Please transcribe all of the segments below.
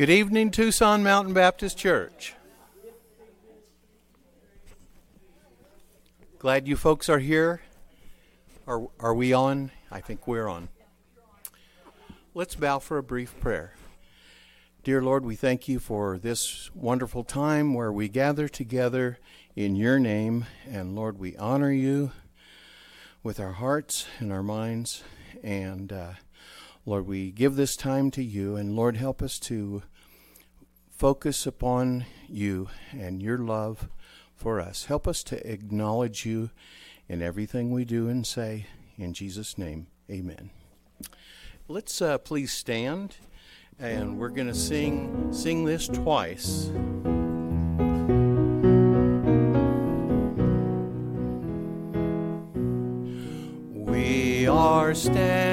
Good evening, Tucson Mountain Baptist Church. Glad you folks are here. Are, are we on? I think we're on. Let's bow for a brief prayer. Dear Lord, we thank you for this wonderful time where we gather together in your name. And Lord, we honor you with our hearts and our minds. And uh, Lord, we give this time to you. And Lord, help us to focus upon you and your love for us. Help us to acknowledge you in everything we do and say. In Jesus' name, amen. Let's uh, please stand, and we're going to sing sing this twice. We are standing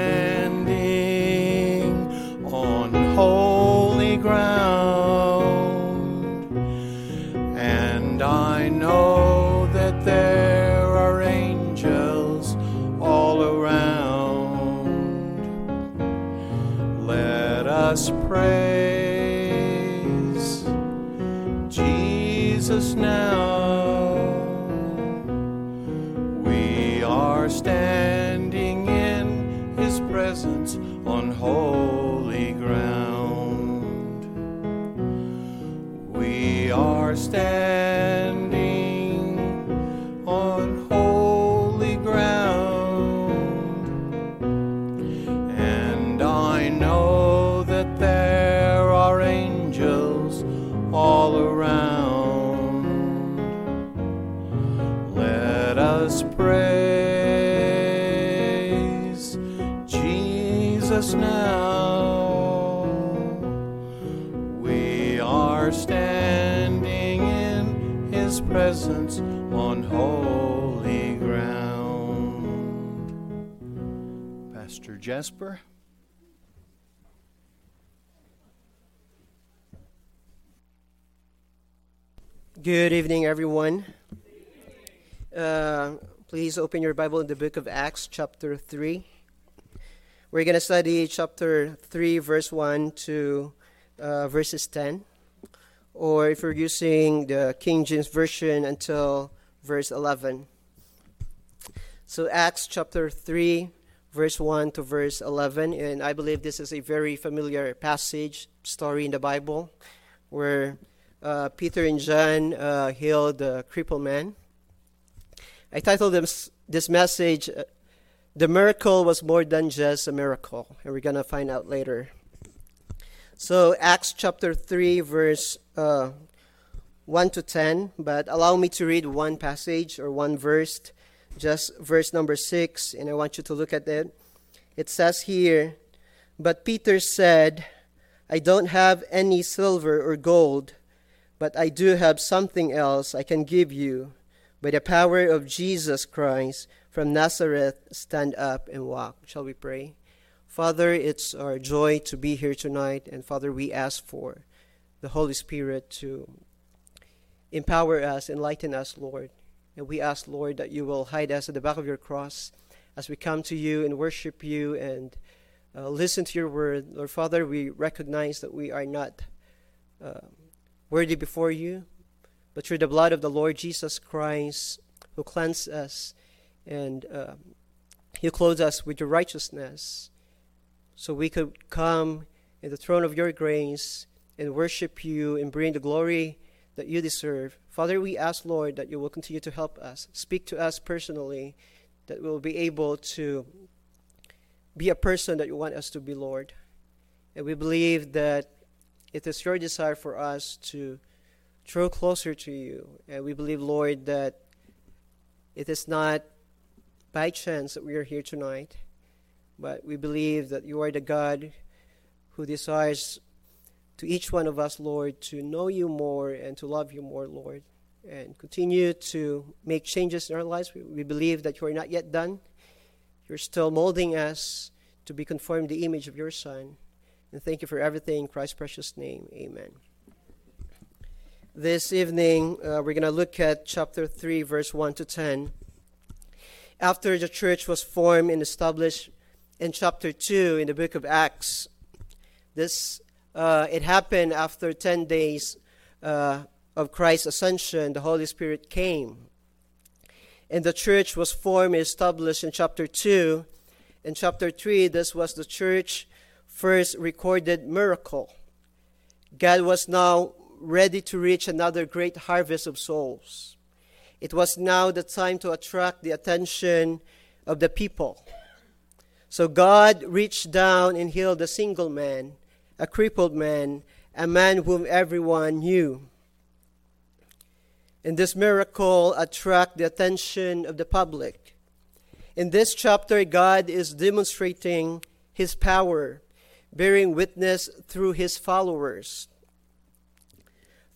We Jasper. Good evening, everyone. Uh, please open your Bible in the book of Acts, chapter 3. We're going to study chapter 3, verse 1 to uh, verses 10. Or if you're using the King James Version, until verse 11. So, Acts chapter 3, verse 1 to verse 11. And I believe this is a very familiar passage, story in the Bible, where uh, Peter and John uh, healed the crippled man. I titled this, this message, uh, The Miracle Was More Than Just a Miracle. And we're going to find out later. So, Acts chapter 3, verse uh, 1 to 10. But allow me to read one passage or one verse, just verse number 6, and I want you to look at it. It says here, But Peter said, I don't have any silver or gold but I do have something else I can give you. By the power of Jesus Christ from Nazareth, stand up and walk. Shall we pray? Father, it's our joy to be here tonight, and Father, we ask for the Holy Spirit to empower us, enlighten us, Lord. And we ask, Lord, that you will hide us at the back of your cross as we come to you and worship you and uh, listen to your word. Lord Father, we recognize that we are not. Uh, worthy before you, but through the blood of the Lord Jesus Christ, who cleansed us and uh, He clothes us with your righteousness, so we could come in the throne of your grace and worship you and bring the glory that you deserve. Father, we ask, Lord, that you will continue to help us, speak to us personally, that we'll be able to be a person that you want us to be, Lord. And we believe that it is your desire for us to draw closer to you. And we believe, Lord, that it is not by chance that we are here tonight, but we believe that you are the God who desires to each one of us, Lord, to know you more and to love you more, Lord, and continue to make changes in our lives. We, we believe that you are not yet done. You're still molding us to be conformed to the image of your Son. And thank you for everything in Christ's precious name. Amen. This evening, uh, we're going to look at chapter 3, verse 1 to 10. After the church was formed and established in chapter 2 in the book of Acts, this uh, it happened after 10 days uh, of Christ's ascension, the Holy Spirit came. And the church was formed and established in chapter 2. In chapter 3, this was the church first recorded miracle. God was now ready to reach another great harvest of souls. It was now the time to attract the attention of the people. So God reached down and healed a single man, a crippled man, a man whom everyone knew. And this miracle attracted the attention of the public. In this chapter, God is demonstrating his power, bearing witness through his followers.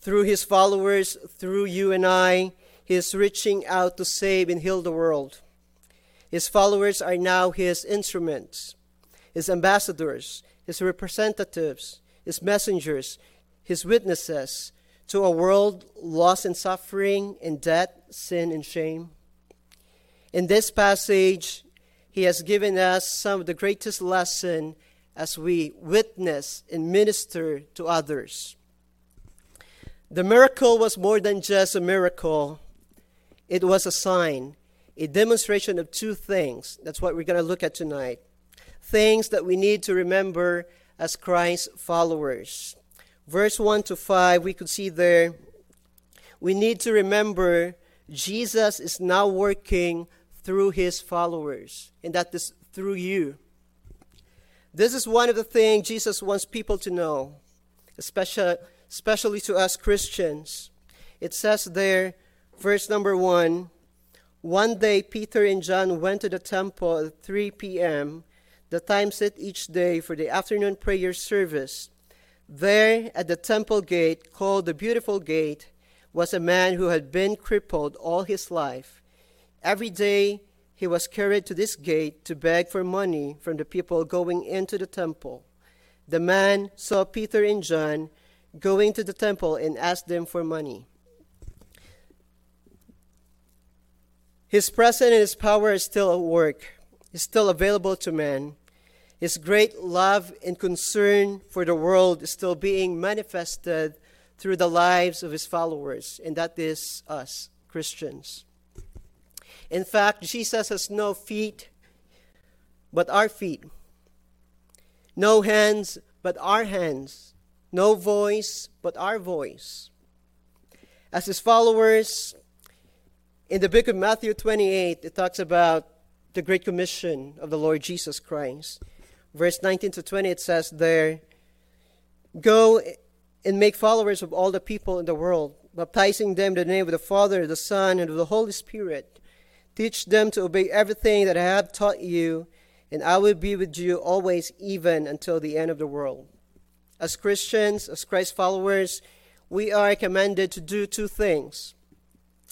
Through his followers, through you and I, he is reaching out to save and heal the world. His followers are now his instruments, his ambassadors, his representatives, his messengers, his witnesses to a world lost in suffering, in debt, sin, and shame. In this passage, he has given us some of the greatest lesson as we witness and minister to others. The miracle was more than just a miracle, it was a sign a demonstration of two things. That's what we're going to look at tonight. Things that we need to remember as Christ followers. Verse 1 to 5, we could see there, we need to remember Jesus is now working through his followers, and that is through you. This is one of the things Jesus wants people to know, especially, especially to us Christians. It says there, verse number 1 one day, Peter and John went to the temple at 3 p.m., the time set each day for the afternoon prayer service. There, at the temple gate, called the Beautiful Gate, was a man who had been crippled all his life. Every day, he was carried to this gate to beg for money from the people going into the temple. The man saw Peter and John going to the temple and asked them for money. His presence and his power is still at work, is still available to man. His great love and concern for the world is still being manifested through the lives of his followers, and that is us, Christians. In fact, Jesus has no feet but our feet, no hands but our hands, no voice but our voice. As his followers, in the book of Matthew 28, it talks about the Great Commission of the Lord Jesus Christ. Verse 19 to 20, it says there, Go and make followers of all the people in the world, baptizing them in the name of the Father, the Son, and of the Holy Spirit. Teach them to obey everything that I have taught you, and I will be with you always, even until the end of the world. As Christians, as Christ followers, we are commanded to do two things.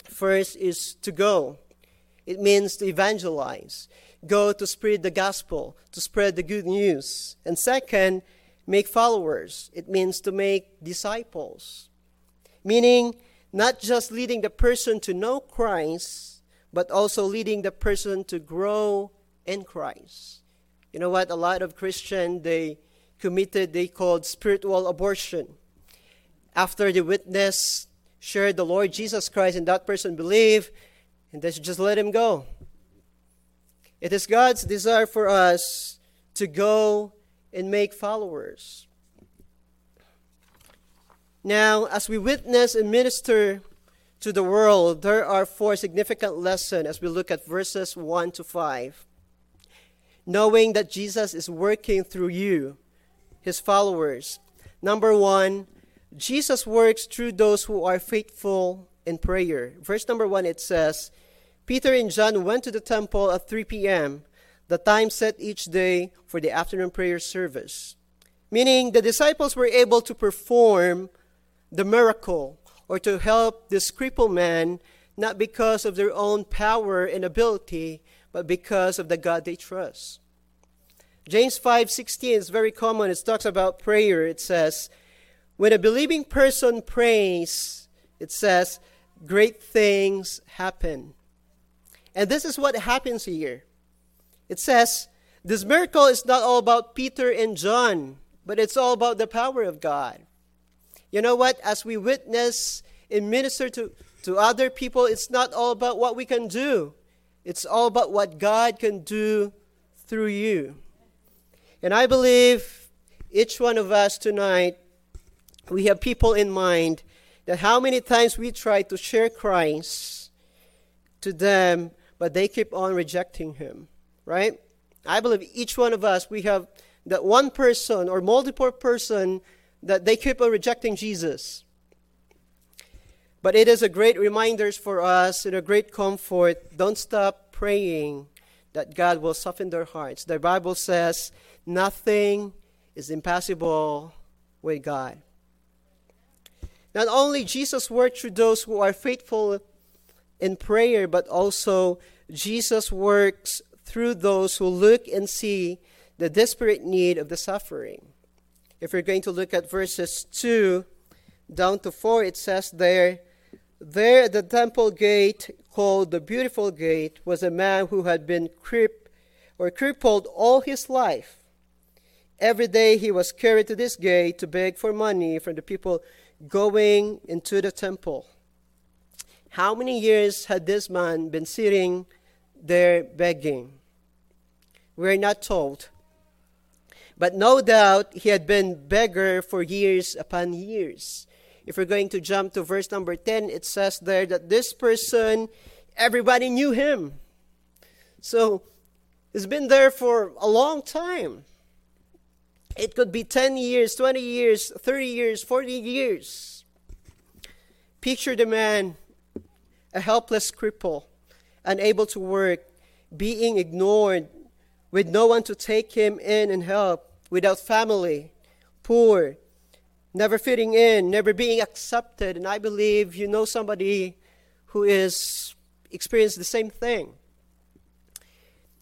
First is to go. It means to evangelize. Go to spread the gospel, to spread the good news. And second, make followers. It means to make disciples. Meaning, not just leading the person to know Christ, but also leading the person to grow in Christ. You know what? A lot of Christians, they committed, they called spiritual abortion. After the witness shared the Lord Jesus Christ and that person believe, and they should just let him go. It is God's desire for us to go and make followers. Now, as we witness and minister to the world, there are four significant lessons as we look at verses 1 to 5. Knowing that Jesus is working through you, his followers. Number one, Jesus works through those who are faithful in prayer. Verse number one, it says, Peter and John went to the temple at 3 p.m., the time set each day for the afternoon prayer service. Meaning the disciples were able to perform the miracle or to help this crippled man not because of their own power and ability, but because of the God they trust. James 5:16 is very common. It talks about prayer. It says, when a believing person prays, it says, great things happen. And this is what happens here. It says, this miracle is not all about Peter and John, but it's all about the power of God. You know what? As we witness and minister to, to other people, it's not all about what we can do, it's all about what God can do through you. And I believe each one of us tonight, we have people in mind that how many times we try to share Christ to them, but they keep on rejecting Him, right? I believe each one of us, we have that one person or multiple person that they keep on rejecting Jesus. But it is a great reminder for us and a great comfort. Don't stop praying that God will soften their hearts. The Bible says nothing is impossible with God. Not only Jesus worked through those who are faithful in prayer, but also Jesus works through those who look and see the desperate need of the suffering. If we're going to look at verses 2 down to 4, it says there, There at the temple gate, called the Beautiful Gate, was a man who had been crip, or crippled all his life. Every day he was carried to this gate to beg for money from the people going into the temple. How many years had this man been sitting there begging? We're not told. But no doubt he had been beggar for years upon years. If we're going to jump to verse number 10, it says there that this person, everybody knew him. So he's been there for a long time. It could be 10 years, 20 years, 30 years, 40 years. Picture the man, a helpless cripple, unable to work, being ignored, with no one to take him in and help, without family, poor, never fitting in, never being accepted. And I believe you know somebody who is experienced the same thing.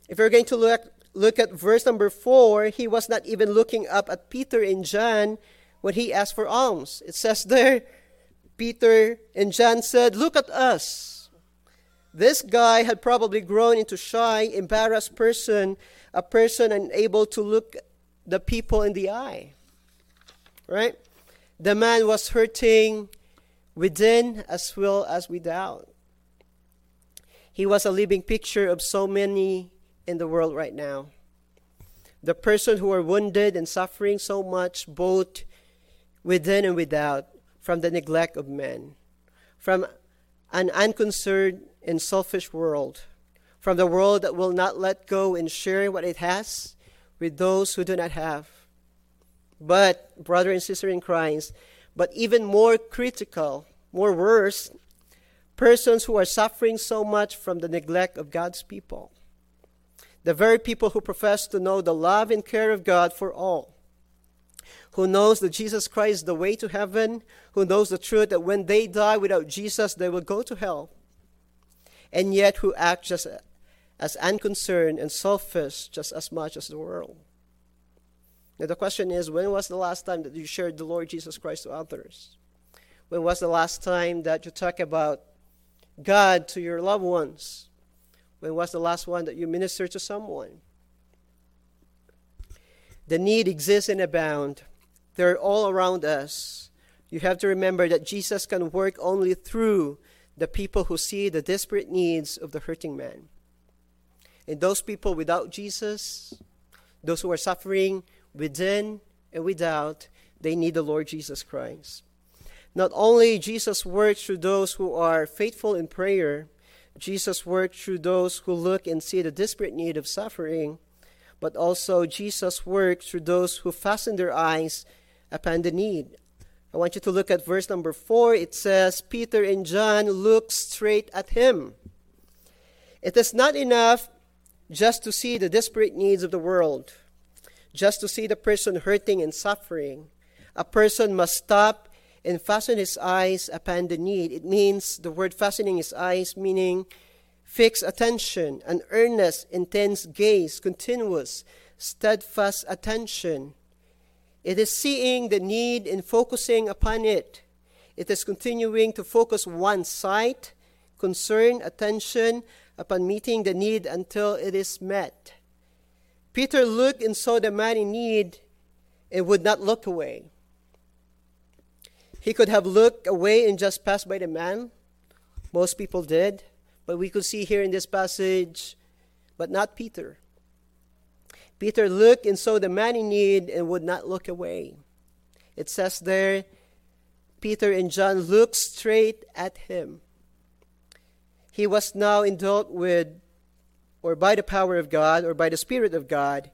If we're going to look look at verse number 4, he was not even looking up at Peter and John when he asked for alms. It says there, Peter and John said, Look at us. This guy had probably grown into shy, embarrassed person, a person unable to look the people in the eye. Right? The man was hurting within as well as without. He was a living picture of so many in the world right now. The person who are wounded and suffering so much, both within and without, from the neglect of men, from an unconcerned and selfish world, from the world that will not let go and share what it has with those who do not have. But, brother and sister in Christ, but even more critical, more worse, persons who are suffering so much from the neglect of God's people the very people who profess to know the love and care of God for all, who knows that Jesus Christ is the way to heaven, who knows the truth that when they die without Jesus, they will go to hell, and yet who act just as unconcerned and selfish just as much as the world. Now, the question is when was the last time that you shared the Lord Jesus Christ to others? When was the last time that you talked about God to your loved ones? When was the last one that you ministered to someone? The need exists and abound. They're all around us. You have to remember that Jesus can work only through the people who see the desperate needs of the hurting man. And those people without Jesus, those who are suffering within and without, they need the Lord Jesus Christ. Not only Jesus works through those who are faithful in prayer, Jesus worked through those who look and see the desperate need of suffering, but also Jesus worked through those who fasten their eyes upon the need. I want you to look at verse number 4. It says, Peter and John looked straight at him. It is not enough just to see the desperate needs of the world, just to see the person hurting and suffering. A person must stop and fasten his eyes upon the need. It means the word fastening his eyes, meaning fixed attention, an earnest, intense gaze, continuous, steadfast attention. It is seeing the need and focusing upon it. It is continuing to focus one's sight, concern, attention upon meeting the need until it is met. Peter looked and saw the man in need and would not look away. He could have looked away and just passed by the man. Most people did. But we could see here in this passage, but not Peter. Peter looked and saw the man in need and would not look away. It says there, Peter and John looked straight at him. He was now indwelt with, or by the power of God, or by the Spirit of God,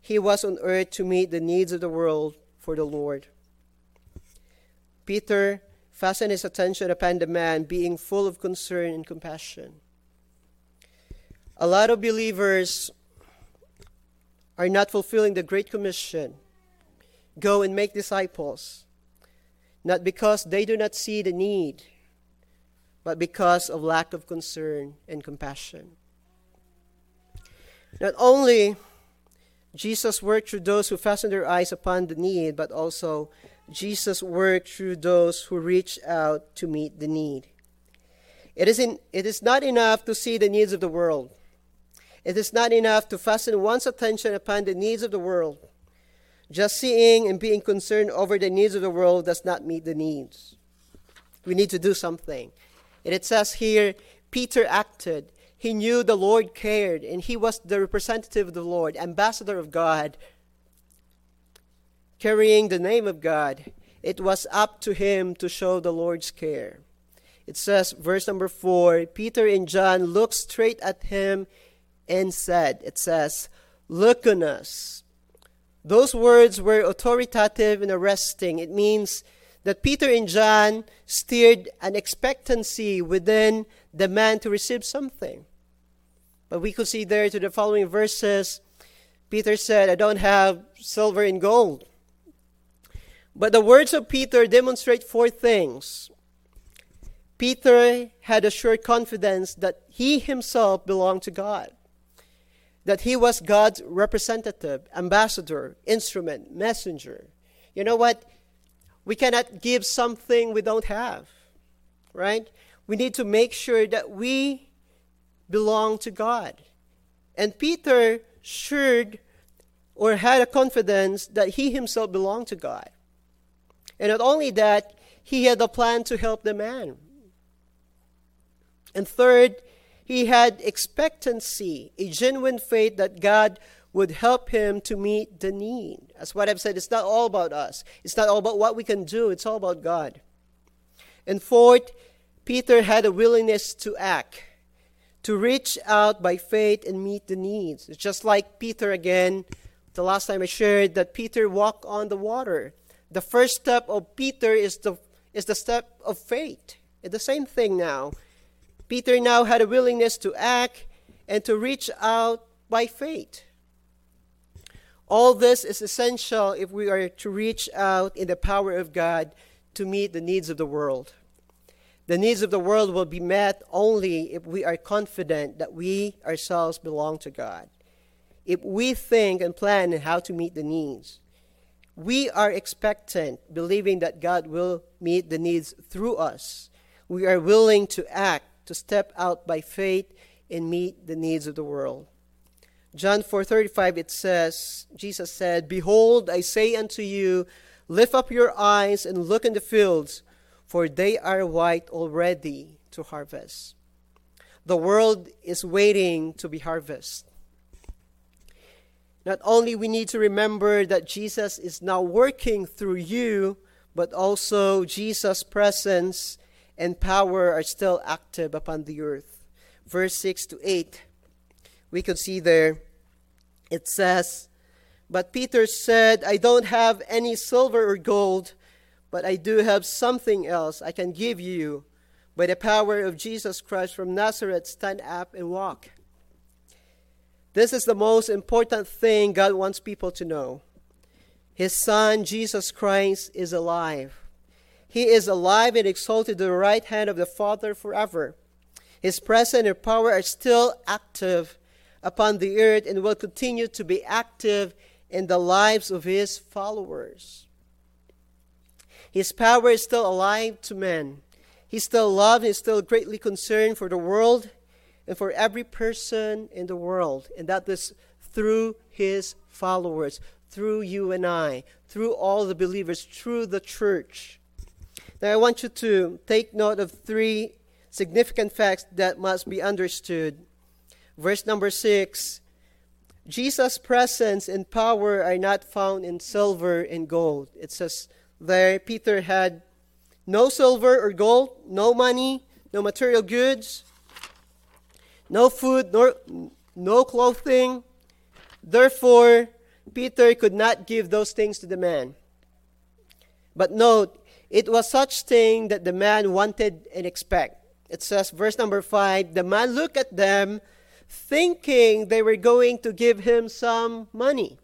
he was on earth to meet the needs of the world for the Lord. Peter fastened his attention upon the man, being full of concern and compassion. A lot of believers are not fulfilling the Great Commission go and make disciples, not because they do not see the need, but because of lack of concern and compassion. Not only Jesus worked through those who fastened their eyes upon the need, but also Jesus worked through those who reached out to meet the need. It is, in, it is not enough to see the needs of the world. It is not enough to fasten one's attention upon the needs of the world. Just seeing and being concerned over the needs of the world does not meet the needs. We need to do something. And it says here, Peter acted. He knew the Lord cared, and he was the representative of the Lord, ambassador of God, carrying the name of God. It was up to him to show the Lord's care. It says, verse number four Peter and John looked straight at him and said, It says, Look on us. Those words were authoritative and arresting. It means that Peter and John stirred an expectancy within the man to receive something. But we could see there to the following verses, Peter said, I don't have silver and gold. But the words of Peter demonstrate four things. Peter had a sure confidence that he himself belonged to God that he was God's representative, ambassador, instrument, messenger. You know what? We cannot give something we don't have, right? We need to make sure that we belong to God. And Peter should or had a confidence that he himself belonged to God. And not only that, he had a plan to help the man. And third, he had expectancy, a genuine faith that God would help him to meet the need. That's what I've said. It's not all about us, it's not all about what we can do, it's all about God. And fourth, Peter had a willingness to act, to reach out by faith and meet the needs. It's just like Peter again. The last time I shared that Peter walked on the water. The first step of Peter is the, is the step of faith. It's the same thing now. Peter now had a willingness to act and to reach out by faith. All this is essential if we are to reach out in the power of God to meet the needs of the world. The needs of the world will be met only if we are confident that we ourselves belong to God. If we think and plan how to meet the needs, we are expectant, believing that God will meet the needs through us. We are willing to act to step out by faith and meet the needs of the world. John 4:35 it says Jesus said, "Behold, I say unto you, lift up your eyes and look in the fields, for they are white already to harvest." The world is waiting to be harvested. Not only we need to remember that Jesus is now working through you, but also Jesus' presence and power are still active upon the earth. Verse 6 to 8, we could see there, it says, But Peter said, I don't have any silver or gold, but I do have something else I can give you. By the power of Jesus Christ from Nazareth, stand up and walk. This is the most important thing God wants people to know. His Son, Jesus Christ, is alive. He is alive and exalted to the right hand of the Father forever. His presence and power are still active upon the earth and will continue to be active in the lives of his followers. His power is still alive to men. He still loves and is still greatly concerned for the world and for every person in the world. And that is through his followers, through you and I, through all the believers, through the church. Now, I want you to take note of three significant facts that must be understood. Verse number six Jesus' presence and power are not found in silver and gold. It says there, Peter had no silver or gold, no money, no material goods, no food, nor, no clothing. Therefore, Peter could not give those things to the man. But note, it was such thing that the man wanted and expect. It says, verse number 5, the man looked at them thinking they were going to give him some money.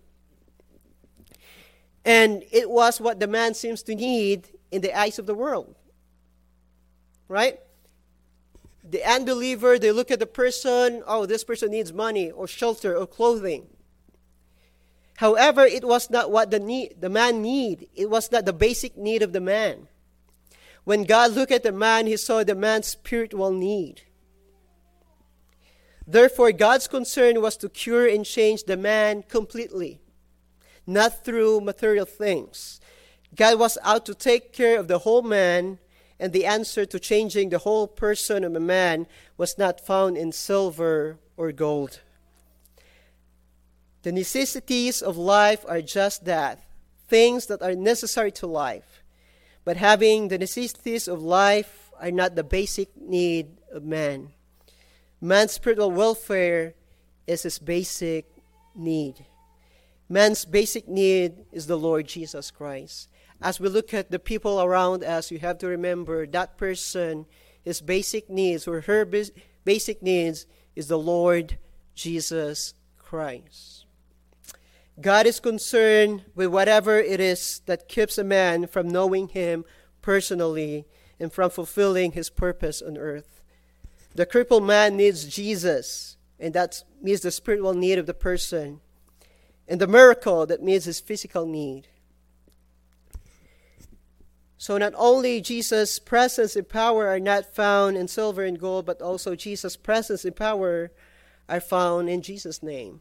And it was what the man seems to need in the eyes of the world. Right? The unbeliever, they look at the person, oh, this person needs money or shelter or clothing. However, it was not what the, need, the man need. It was not the basic need of the man. When God looked at the man, he saw the man's spiritual need. Therefore, God's concern was to cure and change the man completely, not through material things. God was out to take care of the whole man, and the answer to changing the whole person of a man was not found in silver or gold. The necessities of life are just that things that are necessary to life. But having the necessities of life are not the basic need of man. Man's spiritual welfare is his basic need. Man's basic need is the Lord Jesus Christ. As we look at the people around us, you have to remember that person, his basic needs or her basic needs is the Lord Jesus Christ. God is concerned with whatever it is that keeps a man from knowing him personally and from fulfilling his purpose on earth. The crippled man needs Jesus, and that means the spiritual need of the person. And the miracle, that means his physical need. So not only Jesus' presence and power are not found in silver and gold, but also Jesus' presence and power are found in Jesus' name.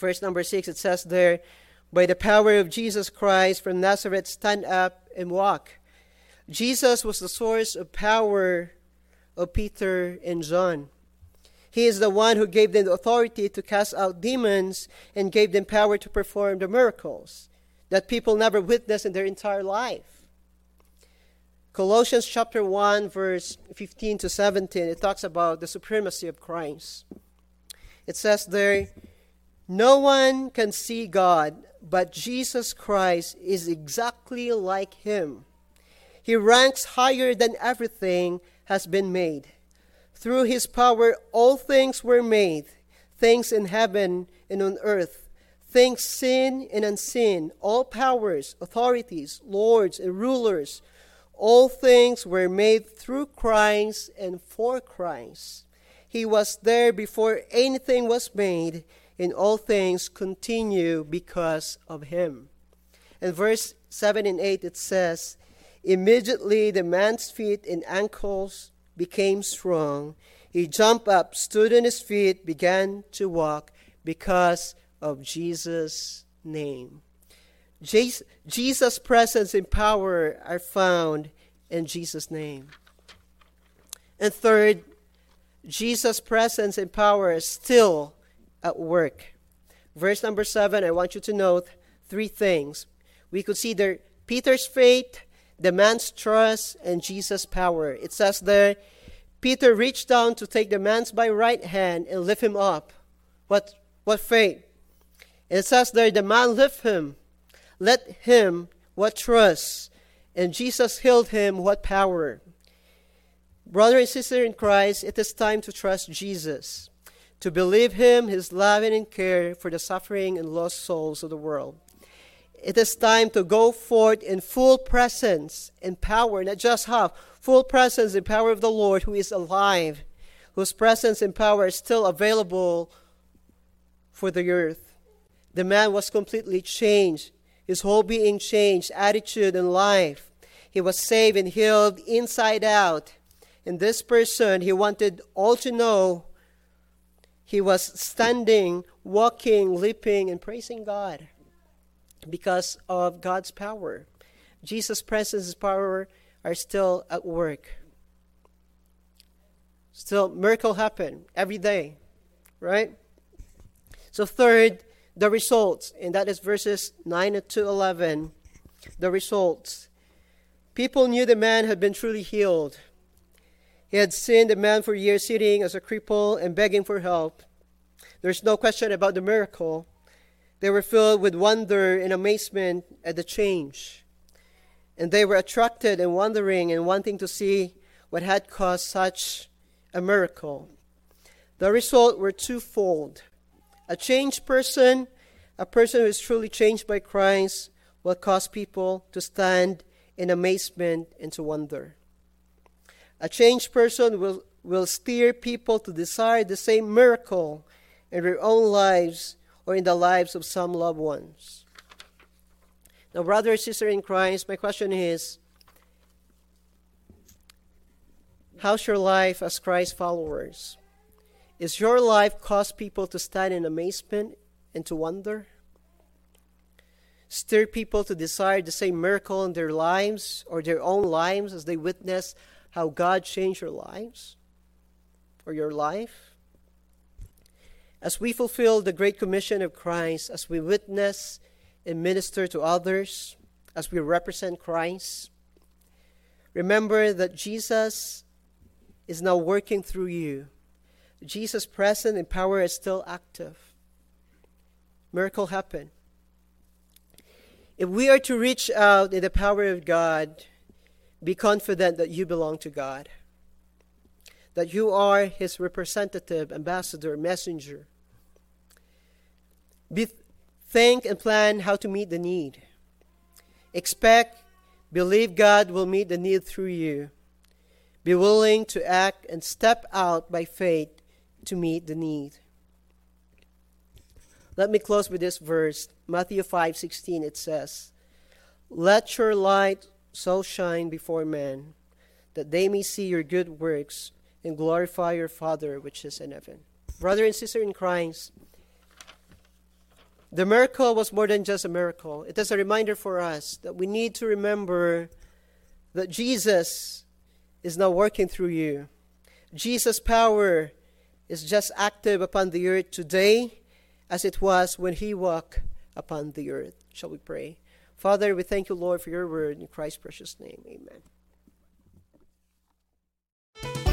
Verse number six, it says there, By the power of Jesus Christ from Nazareth, stand up and walk. Jesus was the source of power of Peter and John. He is the one who gave them the authority to cast out demons and gave them power to perform the miracles that people never witnessed in their entire life. Colossians chapter 1 verse 15 to 17 it talks about the supremacy of Christ. It says there no one can see God but Jesus Christ is exactly like him. He ranks higher than everything has been made. Through his power, all things were made things in heaven and on earth, things seen and unseen, all powers, authorities, lords, and rulers. All things were made through Christ and for Christ. He was there before anything was made, and all things continue because of him. In verse 7 and 8, it says, Immediately the man's feet and ankles became strong. He jumped up, stood on his feet, began to walk because of Jesus' name. Jesus' presence and power are found in Jesus' name. And third, Jesus' presence and power is still at work. Verse number seven, I want you to note three things. We could see there Peter's faith, the man's trust and Jesus' power. It says there, Peter reached down to take the man's by right hand and lift him up. What what faith? It says there, the man lift him, let him what trust, and Jesus healed him what power. Brother and sister in Christ, it is time to trust Jesus, to believe him, his love and care for the suffering and lost souls of the world it is time to go forth in full presence and power, not just half, full presence and power of the Lord who is alive, whose presence and power is still available for the earth. The man was completely changed, his whole being changed, attitude and life. He was saved and healed inside out. And this person, he wanted all to know he was standing, walking, leaping, and praising God. because of God's power. Jesus' presence power are still at work. Still, miracle happen every day, right? So third, the results, and that is verses 9 to 11. The results. People knew the man had been truly healed. He had seen the man for years sitting as a cripple and begging for help. There's no question about the miracle. They were filled with wonder and amazement at the change. And they were attracted and wondering and wanting to see what had caused such a miracle. The result were twofold. A changed person, a person who is truly changed by Christ, will cause people to stand in amazement and to wonder. A changed person will, will steer people to desire the same miracle in their own lives or in the lives of some loved ones. Now, brother and sister in Christ, my question is How's your life as Christ followers? Is your life cause people to stand in amazement and to wonder? Stir people to desire the same miracle in their lives or their own lives as they witness how God changed your lives or your life? As we fulfill the great commission of Christ, as we witness and minister to others, as we represent Christ, remember that Jesus is now working through you. Jesus' presence and power is still active. Miracle happen. If we are to reach out in the power of God, be confident that you belong to God, that you are His representative, ambassador, messenger. Be think and plan how to meet the need. Expect, believe God will meet the need through you. Be willing to act and step out by faith to meet the need. Let me close with this verse, Matthew 5:16 it says, "Let your light so shine before men that they may see your good works and glorify your Father which is in heaven. Brother and sister in Christ, the miracle was more than just a miracle. It is a reminder for us that we need to remember that Jesus is now working through you. Jesus' power is just active upon the earth today as it was when he walked upon the earth. Shall we pray? Father, we thank you, Lord, for your word in Christ's precious name. Amen.